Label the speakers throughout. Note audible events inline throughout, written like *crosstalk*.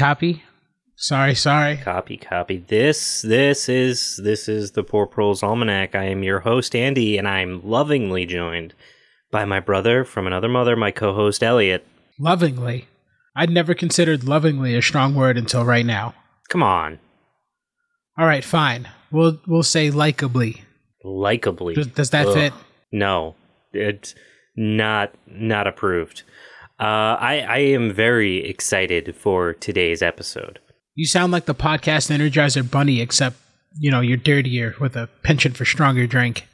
Speaker 1: Copy, copy. Sorry, sorry.
Speaker 2: Copy, copy. This, this is this is the Poor Proles Almanac. I am your host Andy, and I'm lovingly joined by my brother from another mother, my co-host Elliot.
Speaker 1: Lovingly. I'd never considered lovingly a strong word until right now.
Speaker 2: Come on,
Speaker 1: All right, fine. We'll we'll say likably.
Speaker 2: likably.
Speaker 1: Does, does that
Speaker 2: Ugh.
Speaker 1: fit?
Speaker 2: No, it's not not approved. Uh, I I am very excited for today's episode.
Speaker 1: You sound like the podcast Energizer Bunny, except you know you're dirtier with a penchant for stronger drink.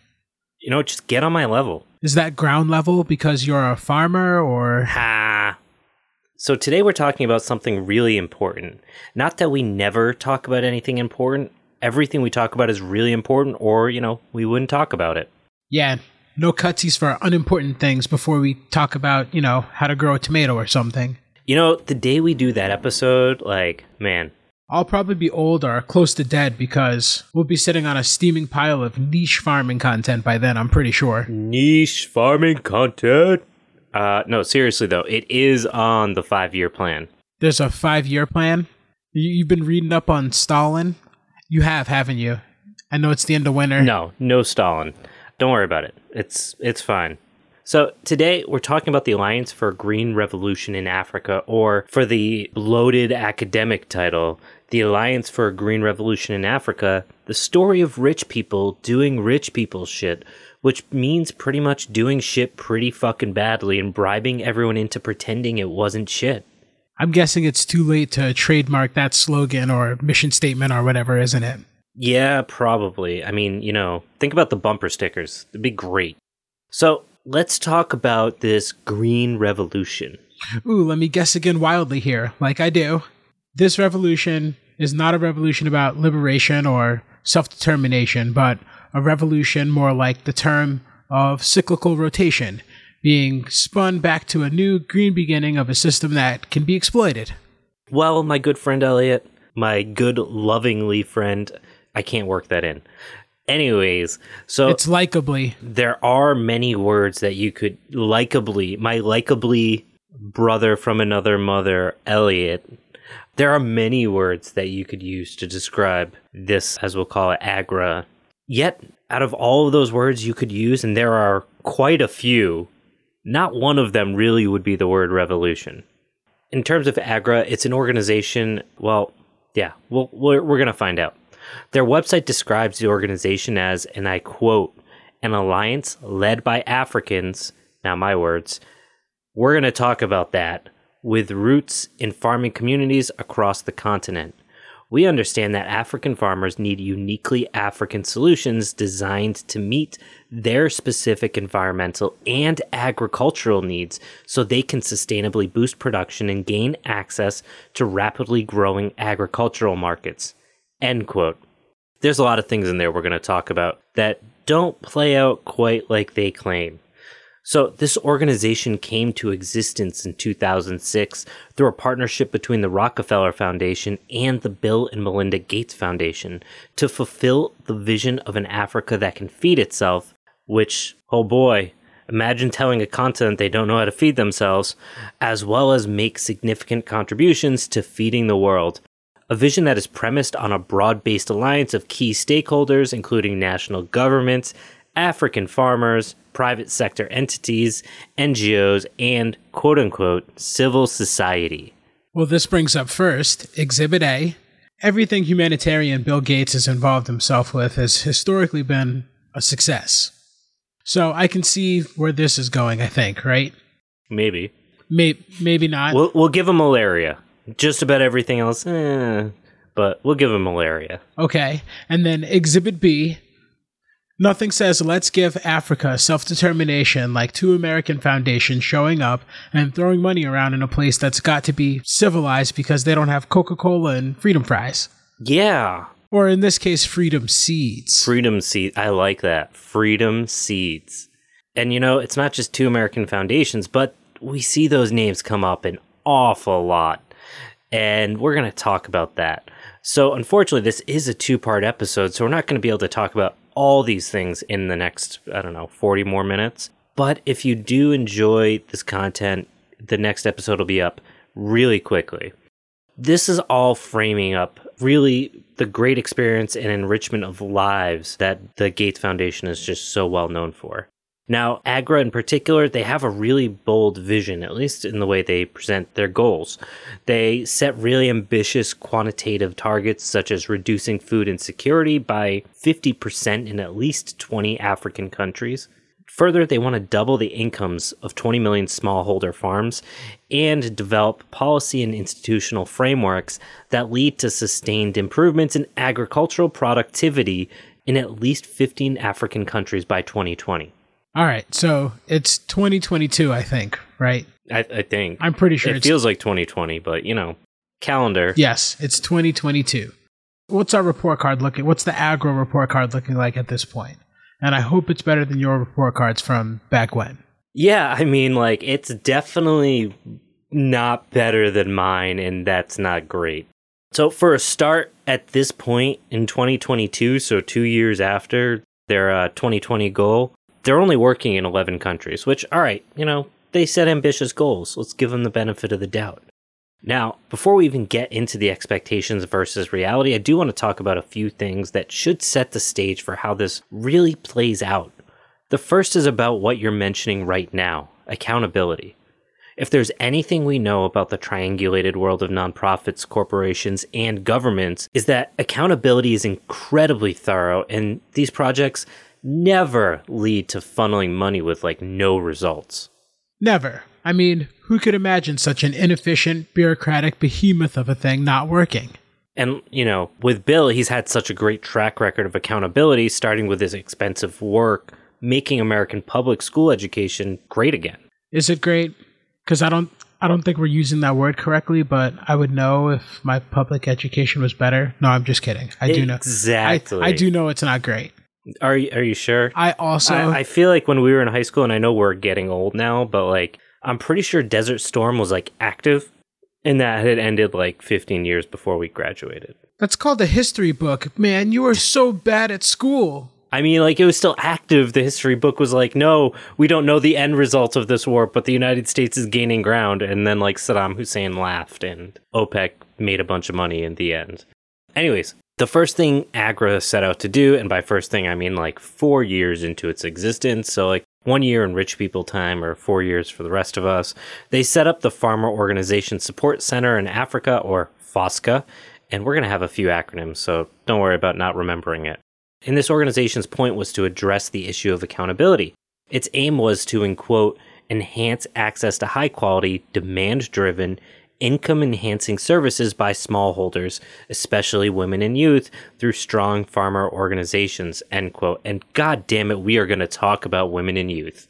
Speaker 2: You know, just get on my level.
Speaker 1: Is that ground level because you're a farmer, or
Speaker 2: Ha. So today we're talking about something really important. Not that we never talk about anything important. Everything we talk about is really important, or you know, we wouldn't talk about it.
Speaker 1: yeah, no cutsies for unimportant things before we talk about you know how to grow a tomato or something.
Speaker 2: You know, the day we do that episode, like, man,
Speaker 1: I'll probably be old or close to dead because we'll be sitting on a steaming pile of niche farming content by then. I'm pretty sure.
Speaker 2: niche farming content. Uh, no, seriously though, it is on the five-year plan.
Speaker 1: There's a five year plan. You, you've been reading up on Stalin. You have, haven't you? I know it's the end of winter.
Speaker 2: No, no Stalin. Don't worry about it. It's it's fine. So today we're talking about the Alliance for a Green Revolution in Africa, or for the bloated academic title, the Alliance for a Green Revolution in Africa, the story of rich people doing rich people shit, which means pretty much doing shit pretty fucking badly and bribing everyone into pretending it wasn't shit.
Speaker 1: I'm guessing it's too late to trademark that slogan or mission statement or whatever, isn't it?
Speaker 2: Yeah, probably. I mean, you know, think about the bumper stickers. It'd be great. So let's talk about this green revolution.
Speaker 1: Ooh, let me guess again wildly here, like I do. This revolution is not a revolution about liberation or self determination, but a revolution more like the term of cyclical rotation, being spun back to a new green beginning of a system that can be exploited.
Speaker 2: Well, my good friend Elliot, my good lovingly friend, I can't work that in. Anyways, so
Speaker 1: It's likably.
Speaker 2: there are many words that you could likably, my likably brother from another mother, Elliot. There are many words that you could use to describe this, as we'll call it, agra. Yet, out of all of those words you could use, and there are quite a few, not one of them really would be the word revolution. In terms of agra, it's an organization, well, yeah, well, we're, we're going to find out. Their website describes the organization as, and I quote, an alliance led by Africans, now my words, we're going to talk about that, with roots in farming communities across the continent. We understand that African farmers need uniquely African solutions designed to meet their specific environmental and agricultural needs so they can sustainably boost production and gain access to rapidly growing agricultural markets. End quote. There's a lot of things in there we're going to talk about that don't play out quite like they claim. So, this organization came to existence in 2006 through a partnership between the Rockefeller Foundation and the Bill and Melinda Gates Foundation to fulfill the vision of an Africa that can feed itself, which, oh boy, imagine telling a continent they don't know how to feed themselves, as well as make significant contributions to feeding the world. A vision that is premised on a broad based alliance of key stakeholders, including national governments, African farmers, private sector entities, NGOs, and quote unquote civil society.
Speaker 1: Well, this brings up first Exhibit A. Everything humanitarian Bill Gates has involved himself with has historically been a success. So I can see where this is going, I think, right?
Speaker 2: Maybe.
Speaker 1: Maybe, maybe not.
Speaker 2: We'll, we'll give him malaria. Just about everything else, eh, but we'll give him malaria.
Speaker 1: Okay. And then Exhibit B. Nothing says let's give Africa self determination like two American foundations showing up and throwing money around in a place that's got to be civilized because they don't have Coca Cola and freedom fries.
Speaker 2: Yeah.
Speaker 1: Or in this case, freedom seeds.
Speaker 2: Freedom Seeds. I like that. Freedom Seeds. And you know, it's not just two American foundations, but we see those names come up an awful lot. And we're going to talk about that. So, unfortunately, this is a two part episode, so we're not going to be able to talk about all these things in the next, I don't know, 40 more minutes. But if you do enjoy this content, the next episode will be up really quickly. this is all framing up really the great experience and enrichment of lives that the Gates Foundation is just so well known for. Now, AGRA in particular, they have a really bold vision, at least in the way they present their goals. They set really ambitious quantitative targets, such as reducing food insecurity by 50% in at least 20 African countries. Further, they want to double the incomes of 20 million smallholder farms and develop policy and institutional frameworks that lead to sustained improvements in agricultural productivity in at least 15 African countries by 2020.
Speaker 1: All right, so it's 2022, I think, right?
Speaker 2: I, I think.
Speaker 1: I'm pretty sure
Speaker 2: it feels like 2020, but you know, calendar.
Speaker 1: Yes, it's 2022. What's our report card looking? What's the agra report card looking like at this point? And I hope it's better than your report cards from back when.
Speaker 2: Yeah, I mean, like, it's definitely not better than mine, and that's not great. So, for a start, at this point in 2022, so two years after their uh, 2020 goal, they're only working in 11 countries, which, all right, you know, they set ambitious goals. Let's give them the benefit of the doubt. Now, before we even get into the expectations versus reality, I do want to talk about a few things that should set the stage for how this really plays out. The first is about what you're mentioning right now accountability. If there's anything we know about the triangulated world of nonprofits, corporations, and governments, is that accountability is incredibly thorough, and these projects never lead to funneling money with like no results.
Speaker 1: Never. I mean, who could imagine such an inefficient, bureaucratic behemoth of a thing not working?
Speaker 2: And, you know, with Bill, he's had such a great track record of accountability, starting with his expensive work, making American public school education great again.
Speaker 1: Is it great? Because I don't. I don't think we're using that word correctly, but I would know if my public education was better. No, I'm just kidding. I do know.
Speaker 2: Exactly.
Speaker 1: I, I do know it's not great.
Speaker 2: Are you, are you sure?
Speaker 1: I also
Speaker 2: I, I feel like when we were in high school, and I know we're getting old now, but like I'm pretty sure Desert Storm was like active, and that had ended like 15 years before we graduated.
Speaker 1: That's called a history book. Man, you were so bad at school.
Speaker 2: I mean, like it was still active. The history book was like, no, we don't know the end result of this war, but the United States is gaining ground. And then like Saddam Hussein laughed, and OPEC made a bunch of money in the end. Anyways, the first thing Agra set out to do, and by first thing I mean like four years into its existence, so like one year in rich people time or four years for the rest of us, they set up the Farmer Organization Support Center in Africa, or FOSCA, and we're going to have a few acronyms, so don't worry about not remembering it. And this organization's point was to address the issue of accountability. Its aim was to, in quote, enhance access to high quality, demand driven, income enhancing services by smallholders, especially women and youth, through strong farmer organizations, end quote. And god damn it, we are going to talk about women and youth.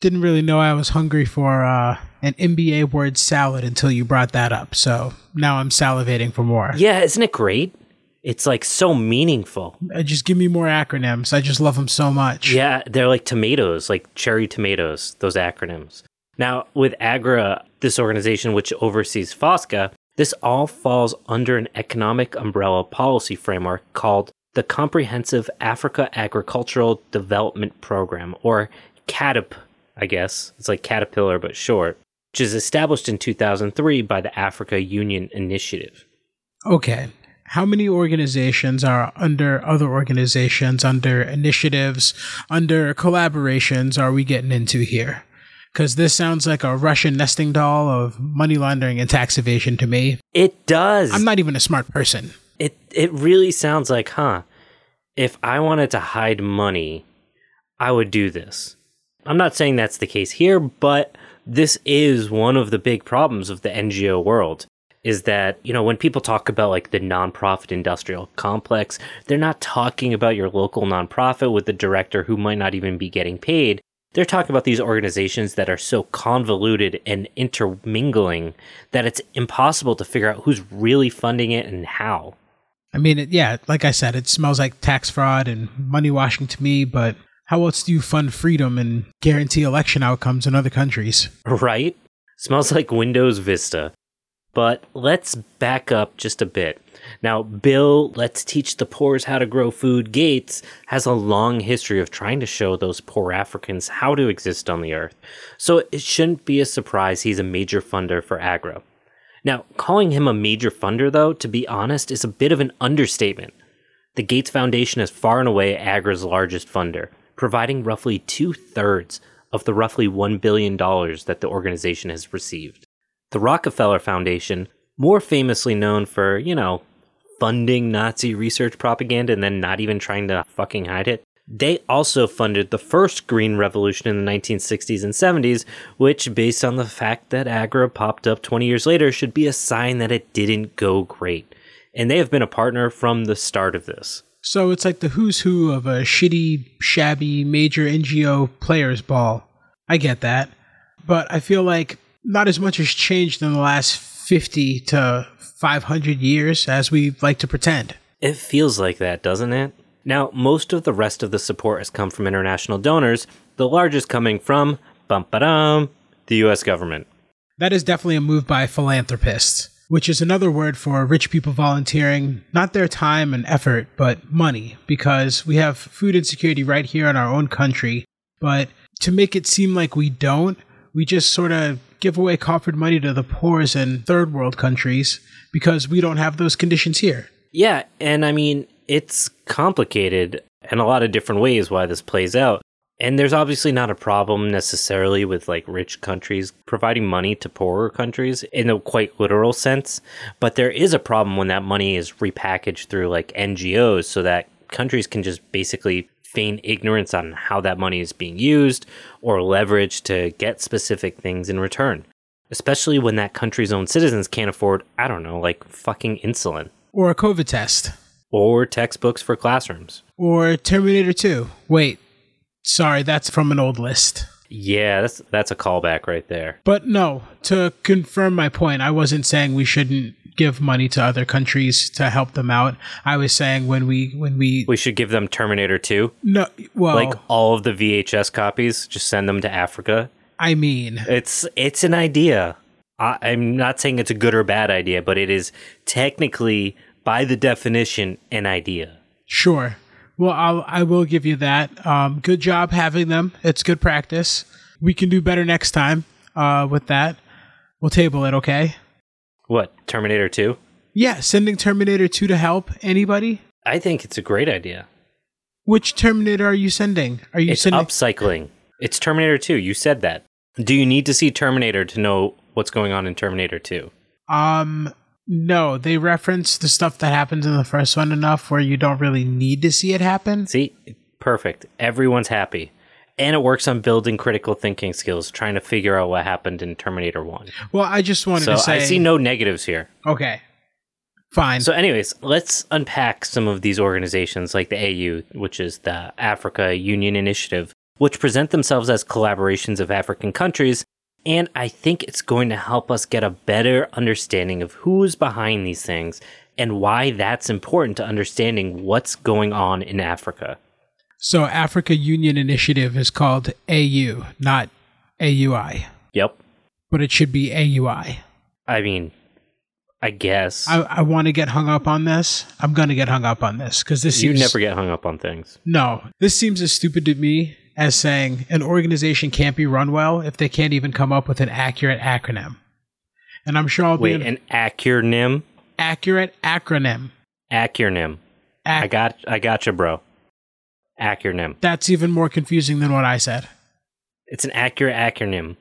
Speaker 1: Didn't really know I was hungry for uh, an MBA word salad until you brought that up. So now I'm salivating for more.
Speaker 2: Yeah, isn't it great? It's like so meaningful.
Speaker 1: Uh, Just give me more acronyms. I just love them so much.
Speaker 2: Yeah, they're like tomatoes, like cherry tomatoes, those acronyms. Now, with AGRA, this organization which oversees FOSCA, this all falls under an economic umbrella policy framework called the Comprehensive Africa Agricultural Development Program, or CAADP, I guess. It's like Caterpillar, but short, which is established in 2003 by the Africa Union Initiative.
Speaker 1: Okay. How many organizations are under other organizations, under initiatives, under collaborations are we getting into here? Because this sounds like a Russian nesting doll of money laundering and tax evasion to me.
Speaker 2: It does.
Speaker 1: I'm not even a smart person.
Speaker 2: it it really sounds like, huh? If I wanted to hide money, I would do this. I'm not saying that's the case here, but this is one of the big problems of the NGO world is that, you know, when people talk about like the nonprofit industrial complex, they're not talking about your local nonprofit with the director who might not even be getting paid. They're talking about these organizations that are so convoluted and intermingling that it's impossible to figure out who's really funding it and how.
Speaker 1: I mean, it, yeah, like I said, it smells like tax fraud and money washing to me, but how else do you fund freedom and guarantee election outcomes in other countries?
Speaker 2: Right? Smells like Windows Vista. But let's back up just a bit. Now, Bill, Let's Teach the Poors How to Grow Food Gates has a long history of trying to show those poor Africans how to exist on the earth. So it shouldn't be a surprise he's a major funder for Agra. Now, calling him a major funder, though, to be honest, is a bit of an understatement. The Gates Foundation is far and away AGRA's largest funder, providing roughly two thirds of the roughly $1 billion that the organization has received. The Rockefeller Foundation, more famously known for, you know, funding Nazi research propaganda and then not even trying to fucking hide it, they also funded the first Green Revolution in the 1960s and 70s, which, based on the fact that Agra popped up 20 years later, should be a sign that it didn't go great. And they have been a partner from the start of this.
Speaker 1: So it's like the who's who of a shitty, shabby, major NGO players ball. I get that. But I feel like not as much has changed in the last 50 to 500 years as we like to pretend.
Speaker 2: It feels like that, doesn't it? Now, most of the rest of the support has come from international donors, the largest coming from, bum ba the US government.
Speaker 1: That is definitely a move by philanthropists, which is another word for rich people volunteering not their time and effort, but money, because we have food insecurity right here in our own country. But to make it seem like we don't, we just sort of give away coffered money to the poors in third world countries because we don't have those conditions here.
Speaker 2: Yeah, and I mean, it's complicated in a lot of different ways why this plays out. And there's obviously not a problem necessarily with like rich countries providing money to poorer countries in a quite literal sense. But there is a problem when that money is repackaged through like NGOs so that countries can just basically feign ignorance on how that money is being used or leverage to get specific things in return. Especially when that country's own citizens can't afford, I don't know, like fucking insulin.
Speaker 1: Or a COVID test.
Speaker 2: Or textbooks for classrooms.
Speaker 1: Or Terminator 2. Wait, sorry, that's from an old list.
Speaker 2: Yeah, that's that's a callback right there.
Speaker 1: But no, to confirm my point, I wasn't saying we shouldn't give money to other countries to help them out. I was saying when we when we
Speaker 2: We should give them Terminator 2.
Speaker 1: no well
Speaker 2: Like all of the VHS copies, just send them to Africa.
Speaker 1: I mean
Speaker 2: It's it's an idea. I, I'm not saying it's a good or bad idea, but it is technically, by the definition, an idea.
Speaker 1: sure. Well, I'll I will give you that. Um, good job having them. It's good practice. We can do better next time. Uh, with that, we'll table it. Okay.
Speaker 2: What Terminator 2?
Speaker 1: Yeah, sending Terminator 2 to help anybody.
Speaker 2: I think it's a great idea.
Speaker 1: Which Terminator are you sending? Are you
Speaker 2: It's
Speaker 1: sending?
Speaker 2: upcycling. It's Terminator 2. You said that. Do you need to see Terminator to know what's going on in Terminator 2?
Speaker 1: Um, no, they reference the stuff that happens in the first one enough where you don't really need to see it happen.
Speaker 2: See, perfect. Everyone's happy. And it works on building critical thinking skills, trying to figure out what happened in Terminator 1.
Speaker 1: Well, I just wanted
Speaker 2: So
Speaker 1: to say.
Speaker 2: I see no negatives here.
Speaker 1: Okay, fine.
Speaker 2: So, anyways, let's unpack some of these organizations like the AU, which is the Africa Union Initiative, which present themselves as collaborations of African countries. And I think it's going to help us get a better understanding of who is behind these things and why that's important to understanding what's going on in Africa.
Speaker 1: so, Africa Union Initiative is called AU, not AUI,
Speaker 2: Yep.
Speaker 1: but it should be AUI.
Speaker 2: I mean, I guess.
Speaker 1: I, I want to get hung up on this. I'm going to get hung up on this because this
Speaker 2: you
Speaker 1: seems
Speaker 2: never get hung up on things.
Speaker 1: no. This seems as stupid to me as saying an organization can't be run well if they can't even come up with an accurate acronym. And I'm sure I'll
Speaker 2: Wait,
Speaker 1: be
Speaker 2: an acronym?
Speaker 1: accurate acronym.
Speaker 2: Acronym.
Speaker 1: Ac-
Speaker 2: I got I got you, bro. Acronym.
Speaker 1: That's even more confusing than what I said.
Speaker 2: It's an accurate acronym.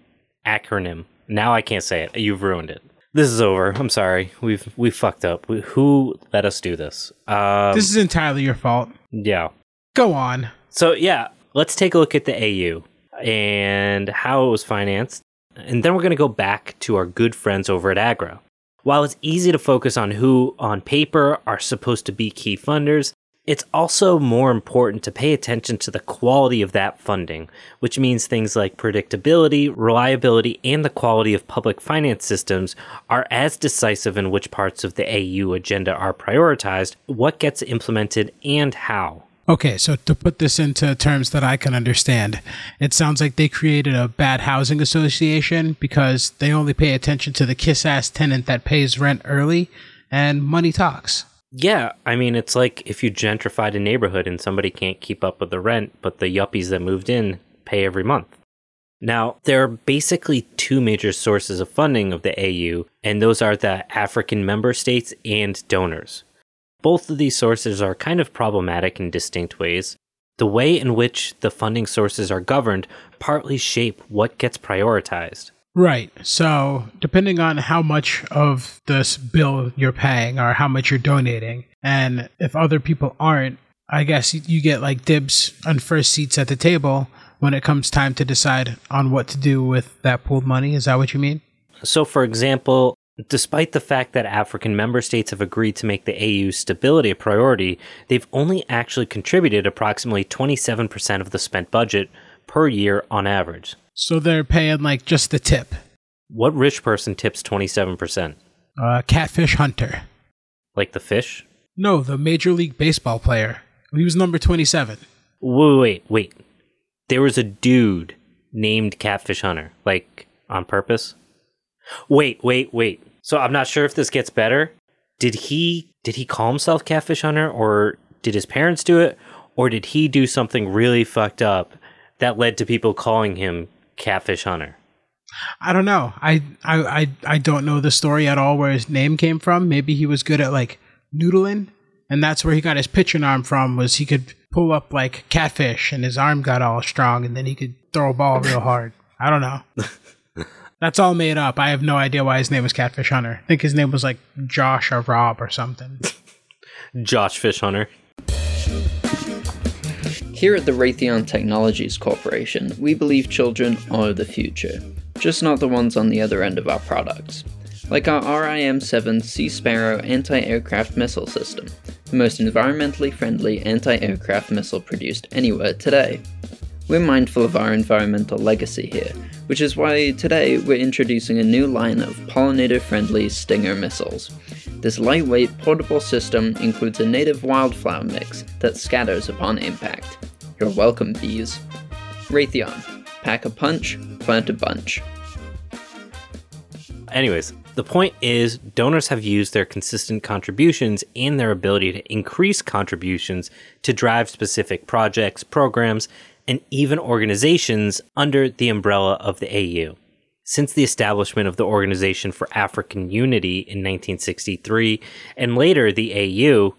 Speaker 2: Acronym. Now I can't say it. You've ruined it. This is over. I'm sorry. We've we fucked up. We, who let us do this? Um,
Speaker 1: This is entirely your fault.
Speaker 2: yeah.
Speaker 1: Go on.
Speaker 2: So yeah, let's take a look at the AU and how it was financed, and then we're going to go back to our good friends over at Agra. While it's easy to focus on who, on paper, are supposed to be key funders, it's also more important to pay attention to the quality of that funding, which means things like predictability, reliability, and the quality of public finance systems are as decisive in which parts of the AU agenda are prioritized, what gets implemented, and how.
Speaker 1: Okay, so to put this into terms that I can understand, it sounds like they created a bad housing association because they only pay attention to the kiss ass tenant that pays rent early and money talks.
Speaker 2: Yeah, I mean, it's like if you gentrified a neighborhood and somebody can't keep up with the rent, but the yuppies that moved in pay every month. Now, there are basically two major sources of funding of the AU, and those are the African member states and donors. Both of these sources are kind of problematic in distinct ways. The way in which the funding sources are governed partly shape what gets prioritized.
Speaker 1: Right. So, depending on how much of this bill you're paying or how much you're donating, and if other people aren't, I guess you get like dibs on first seats at the table when it comes time to decide on what to do with that pooled money. Is that what you mean?
Speaker 2: So, for example, despite the fact that African member states have agreed to make the AU stability a priority, they've only actually contributed approximately 27% of the spent budget per year on average.
Speaker 1: So they're paying like just the tip.
Speaker 2: What rich person tips 27%?
Speaker 1: Uh, catfish hunter.
Speaker 2: Like the fish?
Speaker 1: No, the Major League Baseball player. He was number 27.
Speaker 2: Wait, wait, wait. There was a dude named Catfish Hunter, like on purpose. Wait, wait, wait. So I'm not sure if this gets better. Did he did he call himself Catfish Hunter or did his parents do it or did he do something really fucked up that led to people calling him Catfish Hunter?
Speaker 1: I don't know. I, I I I don't know the story at all where his name came from. Maybe he was good at like noodling and that's where he got his pitching arm from was he could pull up like catfish and his arm got all strong and then he could throw a ball real hard. I don't know. *laughs* That's all made up. I have no idea why his name was Catfish Hunter. I think his name was like Josh or Rob or something. *laughs*
Speaker 2: Josh Fish Hunter.
Speaker 3: Here at the Raytheon Technologies Corporation, we believe children are the future, just not the ones on the other end of our products. Like our RIM 7 Sea Sparrow anti aircraft missile system, the most environmentally friendly anti aircraft missile produced anywhere today. We're mindful of our environmental legacy here, which is why today we're introducing a new line of pollinator friendly Stinger missiles. This lightweight, portable system includes a native wildflower mix that scatters upon impact. You're welcome, bees. Raytheon. Pack a punch, plant a bunch.
Speaker 2: Anyways, the point is donors have used their consistent contributions and their ability to increase contributions to drive specific projects, programs, and even organizations under the umbrella of the AU. Since the establishment of the Organization for African Unity in 1963 and later the AU,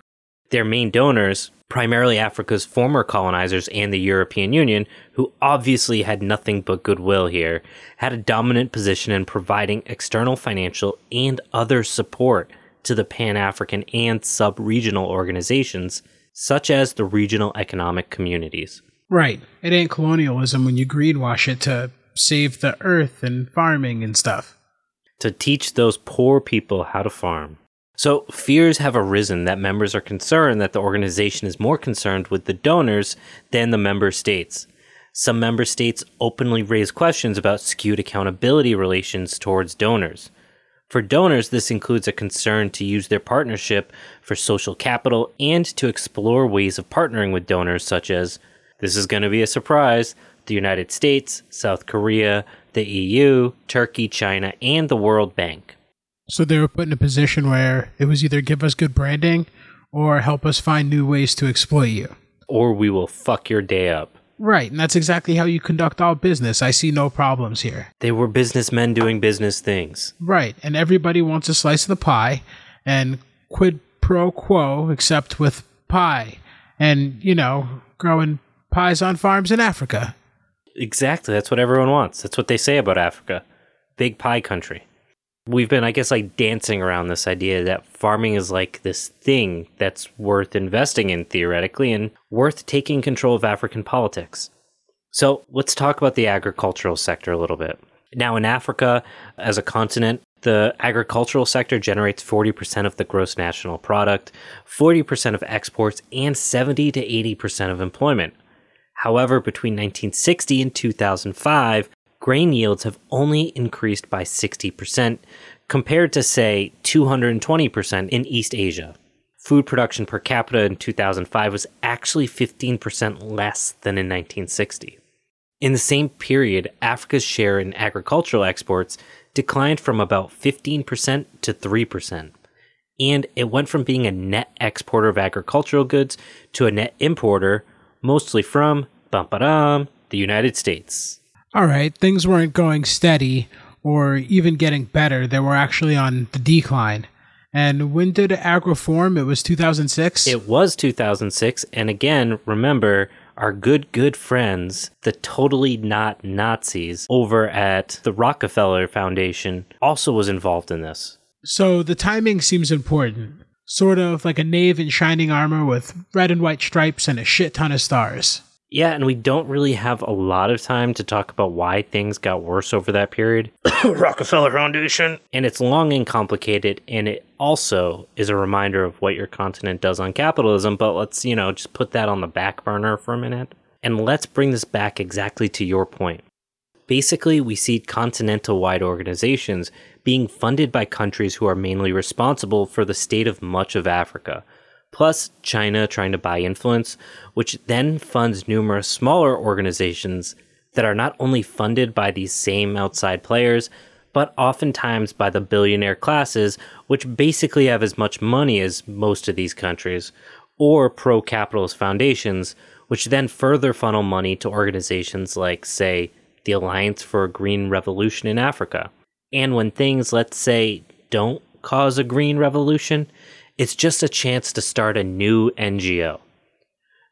Speaker 2: their main donors, primarily Africa's former colonizers and the European Union, who obviously had nothing but goodwill here, had a dominant position in providing external financial and other support to the Pan African and sub regional organizations, such as the regional economic communities.
Speaker 1: Right. It ain't colonialism when you greenwash it to save the earth and farming and stuff.
Speaker 2: To teach those poor people how to farm. So, fears have arisen that members are concerned that the organization is more concerned with the donors than the member states. Some member states openly raise questions about skewed accountability relations towards donors. For donors, this includes a concern to use their partnership for social capital and to explore ways of partnering with donors, such as this is going to be a surprise the United States, South Korea, the EU, Turkey, China, and the World Bank.
Speaker 1: So they were put in a position where it was either give us good branding or help us find new ways to exploit you.
Speaker 2: Or we will fuck your day up.
Speaker 1: Right, and that's exactly how you conduct all business. I see no problems here.
Speaker 2: They were businessmen doing business things.
Speaker 1: Right, and everybody wants a slice of the pie, and quid pro quo, except with pie. And, you know, growing pies on farms in Africa.
Speaker 2: Exactly. That's what everyone wants. That's what they say about Africa. Big pie country we've been, I guess, like dancing around this idea that farming is like this thing that's worth investing in theoretically and worth taking control of African politics. So let's talk about the agricultural sector a little bit. Now, in Africa, as a continent, the agricultural sector generates 40% of the gross national product, 40% of exports, and 70 to 80% of employment. However, between 1960 and 2005, grain yields have only increased by 60%, compared to, say, 220% in East Asia. Food production per capita in 2005 was actually 15% less than in 1960. In the same period, Africa's share in agricultural exports declined from about 15% to 3%. And it went from being a net exporter of agricultural goods to a net importer, mostly from, the United States.
Speaker 1: All right, things weren't going steady or even getting better. They were actually on the decline. And when did Agra form? It was 2006?
Speaker 2: It was 2006. And again, remember, our good, good friends, the totally not Nazis over at the Rockefeller Foundation, also was involved in this.
Speaker 1: So the timing seems important. Sort of like a knave in shining armor with red and white stripes and a shit ton of stars.
Speaker 2: Yeah, and we don't really have a lot of time to talk about why things got worse over that period. *coughs* Rockefeller Foundation. And it's long and complicated, and it also is a reminder of what your continent does on capitalism, but let's, you know, just put that on the back burner for a minute. And let's bring this back exactly to your point. Basically, we see continental wide organizations being funded by countries who are mainly responsible for the state of much of Africa plus China trying to buy influence, which then funds numerous smaller organizations that are not only funded by these same outside players, but oftentimes by the billionaire classes, which basically have as much money as most of these countries, or pro capitalist foundations, which then further funnel money to organizations like, say, the Alliance for a Green Revolution in Africa. And when things, let's say, don't cause a green revolution, it's just a chance to start a new NGO.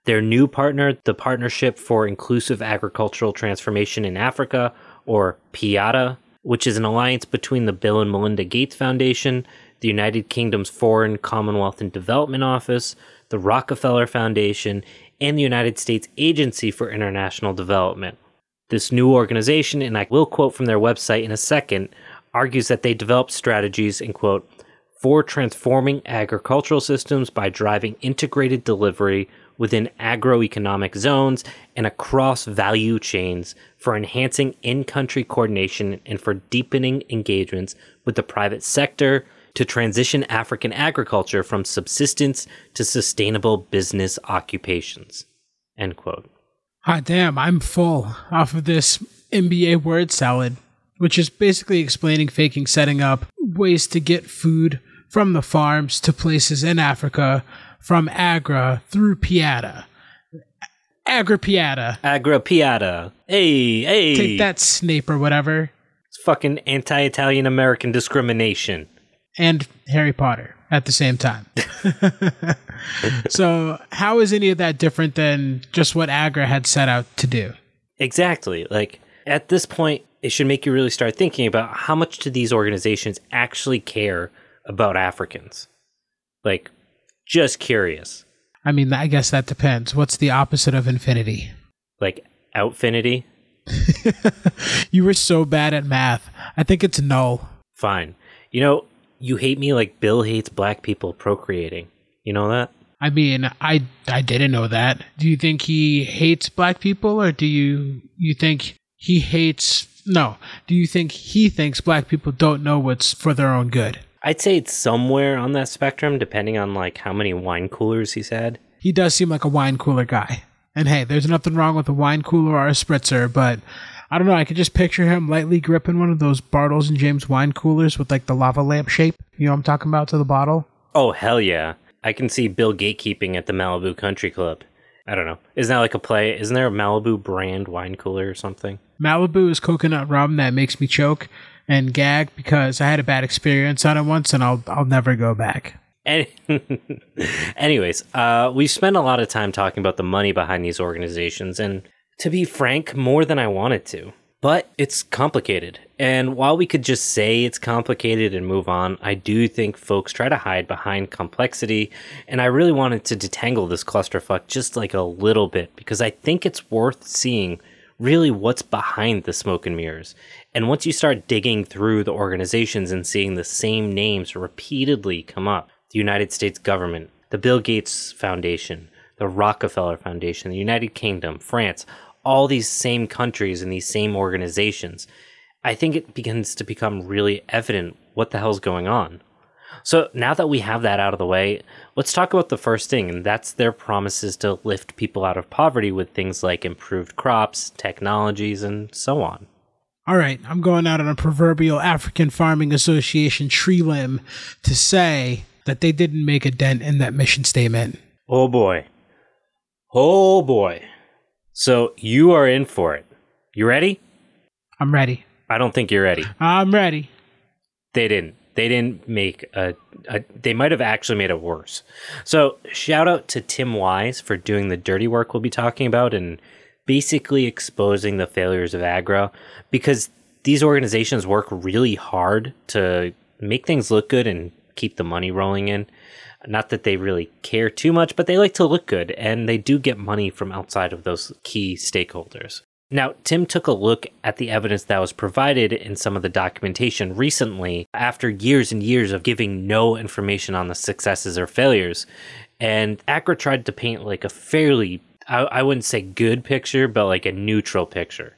Speaker 2: Their new partner, the Partnership for Inclusive Agricultural Transformation in Africa, or PIATA, which is an alliance between the Bill and Melinda Gates Foundation, the United Kingdom's Foreign, Commonwealth, and Development Office, the Rockefeller Foundation, and the United States Agency for International Development. This new organization, and I will quote from their website in a second, argues that they develop strategies and quote, for transforming agricultural systems by driving integrated delivery within agroeconomic zones and across value chains for enhancing in country coordination and for deepening engagements with the private sector to transition African agriculture from subsistence to sustainable business occupations. End quote.
Speaker 1: Hot damn, I'm full off of this MBA word salad, which is basically explaining faking setting up ways to get food from the farms to places in Africa, from Agra through Piata. Agra Piata.
Speaker 2: Agra Piata. Hey, hey.
Speaker 1: Take that, Snape or whatever.
Speaker 2: It's fucking anti Italian American discrimination.
Speaker 1: And Harry Potter at the same time. *laughs* so, how is any of that different than just what Agra had set out to do?
Speaker 2: Exactly. Like, at this point, it should make you really start thinking about how much do these organizations actually care about Africans? Like, just curious.
Speaker 1: I mean, I guess that depends. What's the opposite of infinity?
Speaker 2: Like, outfinity? *laughs*
Speaker 1: you were so bad at math. I think it's null.
Speaker 2: Fine. You know, you hate me like Bill hates black people procreating. You know that?
Speaker 1: I mean, I I didn't know that. Do you think he hates black people or do you you think he hates no, do you think he thinks black people don't know what's for their own good?
Speaker 2: I'd say it's somewhere on that spectrum, depending on like how many wine coolers he's had.
Speaker 1: He does seem like a wine cooler guy. And hey, there's nothing wrong with a wine cooler or a spritzer, but I don't know. I could just picture him lightly gripping one of those Bartles and Jaymes wine coolers with like the lava lamp shape. You know what I'm talking about to the bottle?
Speaker 2: Oh hell yeah! I can see Bill gatekeeping at the Malibu Country Club. I don't know. Isn't that like a play? Isn't there a Malibu brand wine cooler or something?
Speaker 1: Malibu is coconut rum that makes me choke, and gag because I had a bad experience on it once, and I'll I'll never go back. *laughs*
Speaker 2: Anyways, uh, we spent a lot of time talking about the money behind these organizations, and to be frank, more than I wanted to. But it's complicated. And while we could just say it's complicated and move on, I do think folks try to hide behind complexity. And I really wanted to detangle this clusterfuck just like a little bit because I think it's worth seeing really what's behind the smoke and mirrors. And once you start digging through the organizations and seeing the same names repeatedly come up the United States government, the Bill Gates Foundation, the Rockefeller Foundation, the United Kingdom, France, all these same countries and these same organizations, I think it begins to become really evident what the hell's going on. So now that we have that out of the way, let's talk about the first thing, and that's their promises to lift people out of poverty with things like improved crops, technologies, and so on.
Speaker 1: All right, I'm going out on a proverbial African Farming Association tree limb to say that they didn't make a dent in that mission statement.
Speaker 2: Oh boy. Oh boy. So you are in for it. You ready?
Speaker 1: I'm ready.
Speaker 2: I don't think you're ready.
Speaker 1: I'm ready.
Speaker 2: They didn't. They didn't make a, a they might have actually made it worse. So, shout out to Tim Wise for doing the dirty work we'll be talking about and basically exposing the failures of agra because these organizations work really hard to make things look good and keep the money rolling in. Not that they really care too much, but they like to look good and they do get money from outside of those key stakeholders. Now, Tim took a look at the evidence that was provided in some of the documentation recently after years and years of giving no information on the successes or failures. And Agra tried to paint like a fairly, I, I wouldn't say good picture, but like a neutral picture.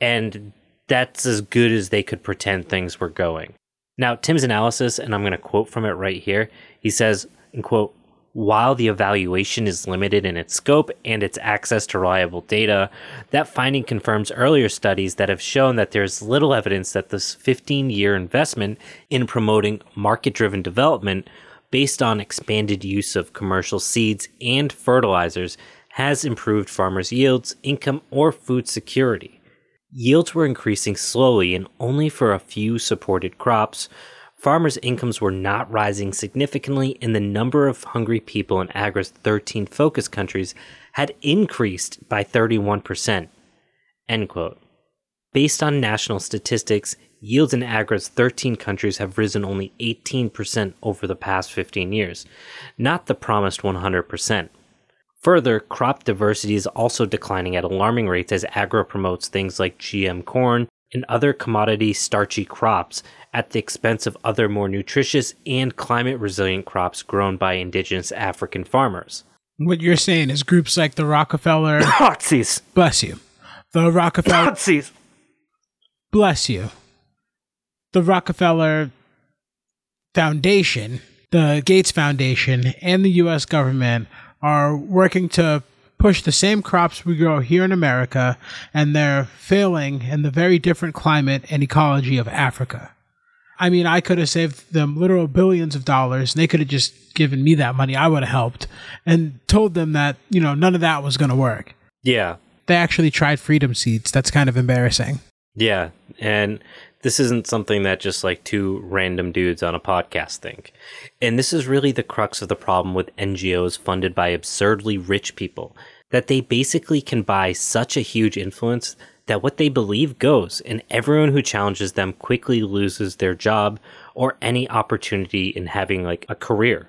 Speaker 2: And that's as good as they could pretend things were going. Now, Tim's analysis, and I'm going to quote from it right here, he says, and quote, while the evaluation is limited in its scope and its access to reliable data, that finding confirms earlier studies that have shown that there's little evidence that this 15 year investment in promoting market driven development based on expanded use of commercial seeds and fertilizers has improved farmers' yields, income, or food security. Yields were increasing slowly and only for a few supported crops, farmers' incomes were not rising significantly, and the number of hungry people in Agra's 13 focus countries had increased by 31%. End quote. Based on national statistics, yields in Agra's 13 countries have risen only 18% over the past 15 years, not the promised 100%. Further, crop diversity is also declining at alarming rates as Agra promotes things like GM corn and other commodity starchy crops at the expense of other more nutritious and climate resilient crops grown by indigenous African farmers.
Speaker 1: What you're saying is groups like the Rockefeller. *coughs*
Speaker 2: Nazis!
Speaker 1: bless you. The Rockefeller.
Speaker 2: Nazis!
Speaker 1: bless you. The Rockefeller Foundation, the Gates Foundation, and the U.S. government are working to push the same crops we grow here in America, and they're failing in the very different climate and ecology of Africa. I mean, I could have saved them literal billions of dollars, and they could have just given me that money. I would have helped and told them that, you know, none of that was going to work.
Speaker 2: Yeah,
Speaker 1: They actually tried freedom seeds. That's kind of embarrassing.
Speaker 2: yeah. And this isn't something that just like two random dudes on a podcast think. And this is really the crux of the problem with NGOs funded by absurdly rich people that they basically can buy such a huge influence that what they believe goes, and everyone who challenges them quickly loses their job or any opportunity in having like a career.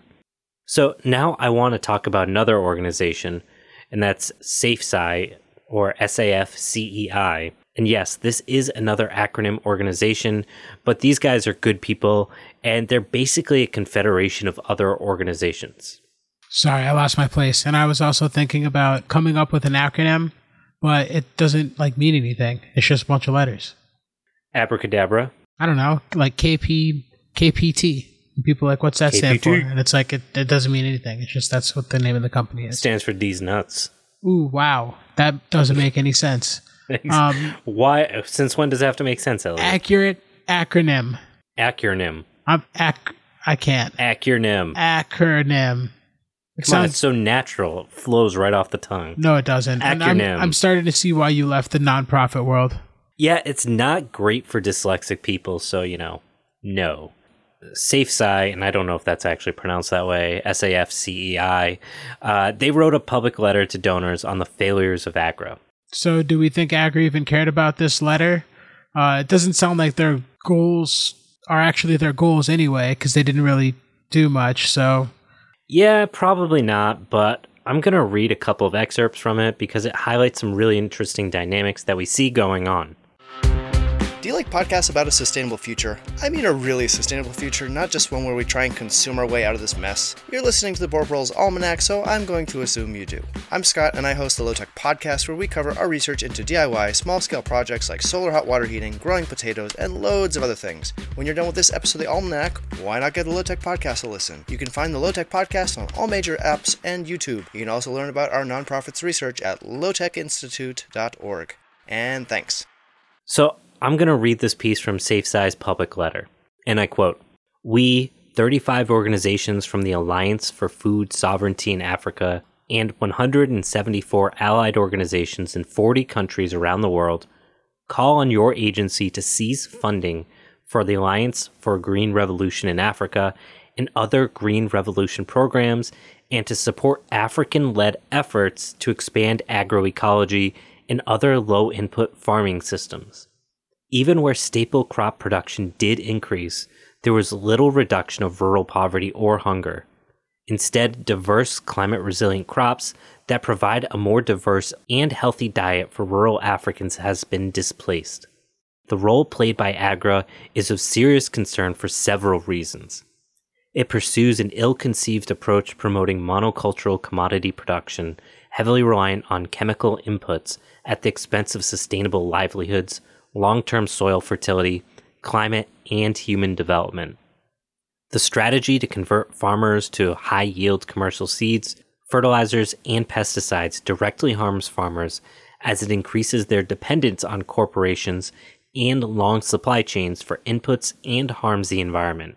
Speaker 2: So now I want to talk about another organization, and that's SafeSci or SAF CEI. And yes, this is another acronym organization, but these guys are good people, and they're basically a confederation of other organizations.
Speaker 1: Sorry, I lost my place. And I was also thinking about coming up with an acronym, but it doesn't like mean anything. It's just a bunch of letters.
Speaker 2: Abracadabra.
Speaker 1: I don't know, like KP, KPT. And people are like, what's that stand for? And it's like, it, it doesn't mean anything. It's just that's what the name of the company is.
Speaker 2: It stands for these nuts.
Speaker 1: Ooh, wow. That doesn't make any sense. Um,
Speaker 2: Why? Since when does it have to make sense, Elliot?
Speaker 1: accurate acronym.
Speaker 2: Acronym.
Speaker 1: I'm ac- I can't.
Speaker 2: Acronym.
Speaker 1: Acronym. It
Speaker 2: Come on,
Speaker 1: sounds
Speaker 2: it's so natural. It flows right off the tongue.
Speaker 1: no, it doesn't. And I'm,
Speaker 2: Acronym.
Speaker 1: I'm starting to see why you left the nonprofit world.
Speaker 2: Yeah, it's not great for dyslexic people, so you know, no. Safe. SafeSci, and I don't know if that's actually pronounced that way, SAF CEI, uh, they wrote a public letter to donors on the failures of agra.
Speaker 1: So, do we think Agra even cared about this letter? Uh, it doesn't sound like their goals are actually their goals anyway, because they didn't really do much. So,
Speaker 2: Yeah, probably not, but I'm going to read a couple of excerpts from it because it highlights some really interesting dynamics that we see going on.
Speaker 4: Do you like podcasts about a sustainable future? I mean a really sustainable future, not just one where we try and consume our way out of this mess. You're listening to the Poor Proles Almanac, so I'm going to assume you do. I'm Scott, and I host the Low Tech Podcast, where we cover our research into DIY, small scale projects like solar hot water heating, growing potatoes, and loads of other things. When you're done with this episode of the Almanac, why not give the Low Tech Podcast a listen? You can find the Low Tech Podcast on all major apps and YouTube. You can also learn about our nonprofits research at lowtechinstitute.org. And thanks.
Speaker 2: So I'm going to read this piece from SafeSci's public letter. And I quote We, 35 organizations from the Alliance for Food Sovereignty in Africa, and 174 allied organizations in 40 countries around the world, call on your agency to cease funding for the Alliance for a Green Revolution in Africa and other Green Revolution programs and to support African led efforts to expand agroecology and other low input farming systems. Even where staple crop production did increase, there was little reduction of rural poverty or hunger. Instead, diverse climate resilient crops that provide a more diverse and healthy diet for rural Africans has been displaced. The role played by AGRA is of serious concern for several reasons. It pursues an ill conceived approach promoting monocultural commodity production, heavily reliant on chemical inputs at the expense of sustainable livelihoods, long term soil fertility, climate, and human development. The strategy to convert farmers to high yield commercial seeds, fertilizers, and pesticides directly harms farmers as it increases their dependence on corporations and long supply chains for inputs and harms the environment.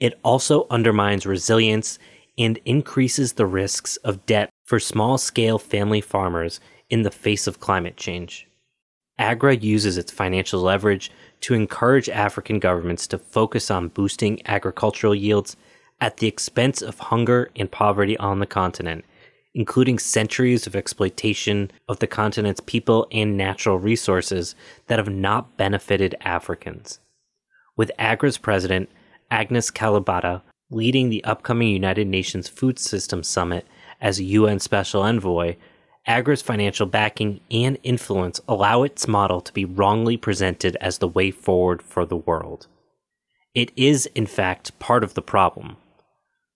Speaker 2: It also undermines resilience and increases the risks of debt for small scale family farmers in the face of climate change. AGRA uses its financial leverage to encourage African governments to focus on boosting agricultural yields at the expense of hunger and poverty on the continent, including centuries of exploitation of the continent's people and natural resources that have not benefited Africans. With AGRA's president, Agnes Kalibata, leading the upcoming United Nations Food Systems Summit as UN Special Envoy, Agra's financial backing and influence allow its model to be wrongly presented as the way forward for the world. It is, in fact, part of the problem.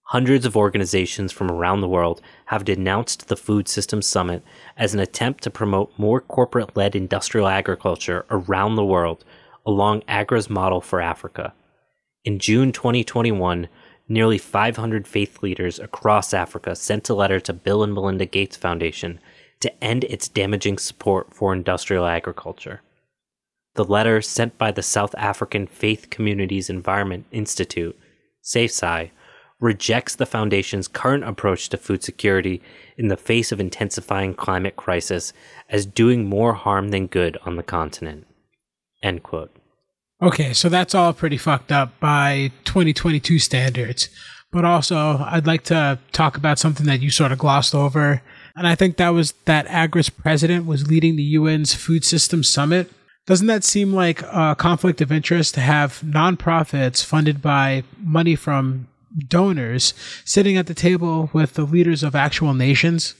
Speaker 2: Hundreds of organizations from around the world have denounced the Food Systems Summit as an attempt to promote more corporate led industrial agriculture around the world along Agra's model for Africa. In June 2021, nearly 500 faith leaders across Africa sent a letter to Bill and Melinda Gates Foundation to end its damaging support for industrial agriculture. The letter sent by the South African Faith Communities Environment Institute, SAFCEI, rejects the foundation's current approach to food security in the face of intensifying climate crisis as doing more harm than good on the continent. End quote.
Speaker 1: Okay, so that's all pretty fucked up by 2022 standards. But also, I'd like to talk about something that you sort of glossed over and I think that was that AGRA's president was leading the UN's Food System Summit. Doesn't that seem like a conflict of interest to have nonprofits funded by money from donors sitting at the table with the leaders of actual nations?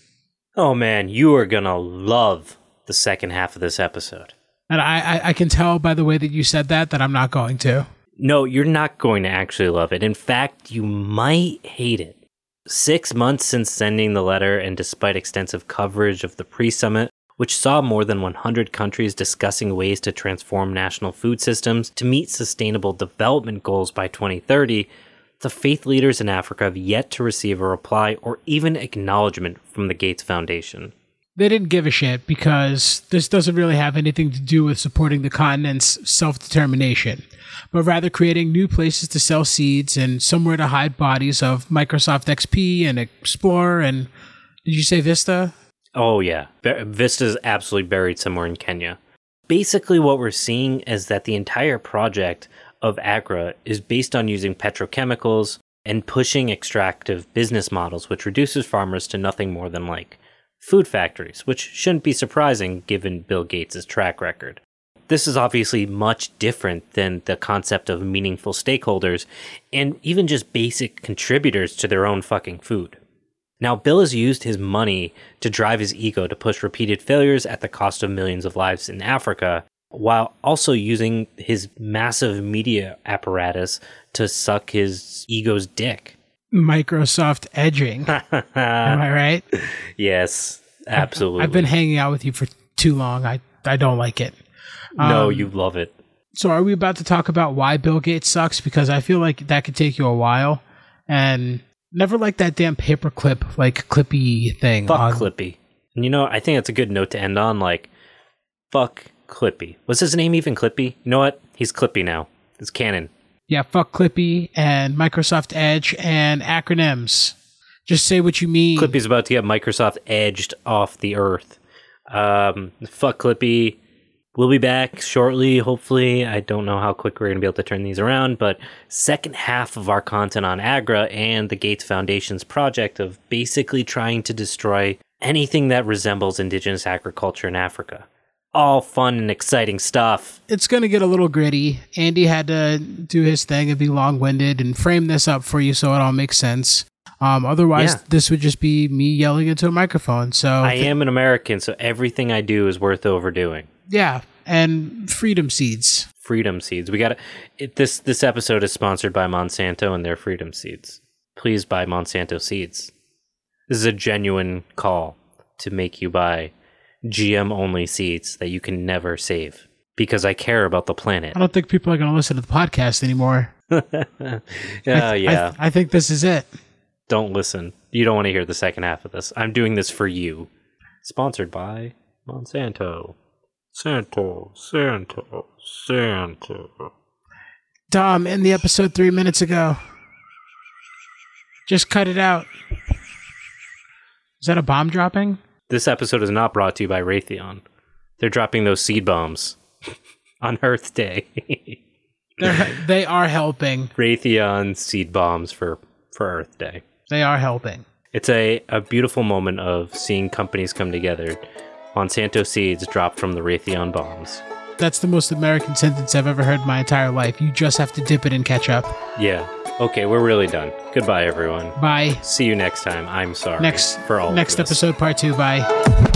Speaker 2: Oh man, you are gonna love the second half of this episode.
Speaker 1: And I, I, I can tell by the way that you said that that I'm not going to.
Speaker 2: No, you're not going to actually love it. In fact, you might hate it. Six months since sending the letter, and despite extensive coverage of the pre summit, which saw more than 100 countries discussing ways to transform national food systems to meet sustainable development goals by 2030, the faith leaders in Africa have yet to receive a reply or even acknowledgement from the Gates Foundation.
Speaker 1: They didn't give a shit because this doesn't really have anything to do with supporting the continent's self determination but rather creating new places to sell seeds and somewhere to hide bodies of Microsoft XP and Explorer and did you say Vista?
Speaker 2: Oh yeah, Vista is absolutely buried somewhere in Kenya. Basically, what we're seeing is that the entire project of Agra is based on using petrochemicals and pushing extractive business models, which reduces farmers to nothing more than like food factories, which shouldn't be surprising given Bill Gates' track record. This is obviously much different than the concept of meaningful stakeholders and even just basic contributors to their own fucking food. Now, Bill has used his money to drive his ego to push repeated failures at the cost of millions of lives in Africa, while also using his massive media apparatus to suck his ego's dick.
Speaker 1: Microsoft edging. *laughs* Am I right?
Speaker 2: Yes, absolutely.
Speaker 1: I've been hanging out with you for too long. I, I don't like it.
Speaker 2: No, um, you love it.
Speaker 1: So, are we about to talk about why Bill Gates sucks? Because I feel like that could take you a while, and never like that damn paperclip like clippy thing.
Speaker 2: Fuck on- Clippy. And you know, I think that's a good note to end on. Like, fuck Clippy. Was his name even Clippy? You know what? He's Clippy now. It's canon.
Speaker 1: Yeah, fuck Clippy and Microsoft Edge and acronyms. Just say what you mean.
Speaker 2: Clippy's about to get Microsoft edged off the earth. Um, fuck Clippy We'll be back shortly, hopefully. I don't know how quick we're going to be able to turn these around, but second half of our content on Agra and the Gates Foundation's project of basically trying to destroy anything that resembles indigenous agriculture in Africa. All fun and exciting stuff.
Speaker 1: It's going to get a little gritty. Andy had to do his thing and be long winded and frame this up for you so it all makes sense. Um, otherwise,
Speaker 2: Yeah.
Speaker 1: this would just be me yelling into a microphone. So,
Speaker 2: I am an American, so everything I do is worth overdoing.
Speaker 1: yeah. And freedom seeds.
Speaker 2: Freedom seeds. We got to this this episode is sponsored by Monsanto and their freedom seeds. Please buy Monsanto seeds. This is a genuine call to make you buy GM only seats that you can never save because I care about the planet.
Speaker 1: I don't think people are going to listen to the podcast anymore. *laughs*
Speaker 2: Oh
Speaker 1: I
Speaker 2: yeah.
Speaker 1: I, th- I think this is it.
Speaker 2: don't listen. You don't want to hear the second half of this. I'm doing this for you. Sponsored by Monsanto. Santo, Santo, Santo.
Speaker 1: Dom, in the episode three minutes ago. Just cut it out. Is that a bomb dropping?
Speaker 2: This episode is not brought to you by Raytheon. They're dropping those seed bombs *laughs* on Earth Day.
Speaker 1: They're, *laughs* helping.
Speaker 2: Raytheon seed bombs for, for Earth Day.
Speaker 1: They are helping.
Speaker 2: It's a, a beautiful moment of seeing companies come together. Monsanto seeds dropped from the Raytheon bombs.
Speaker 1: That's the most American sentence I've ever heard in my entire life. You just have to dip it in ketchup.
Speaker 2: Yeah. Okay, we're really done. Goodbye, everyone.
Speaker 1: Bye.
Speaker 2: See you next time. I'm sorry
Speaker 1: Next
Speaker 2: for all of
Speaker 1: next episode, part two. Bye.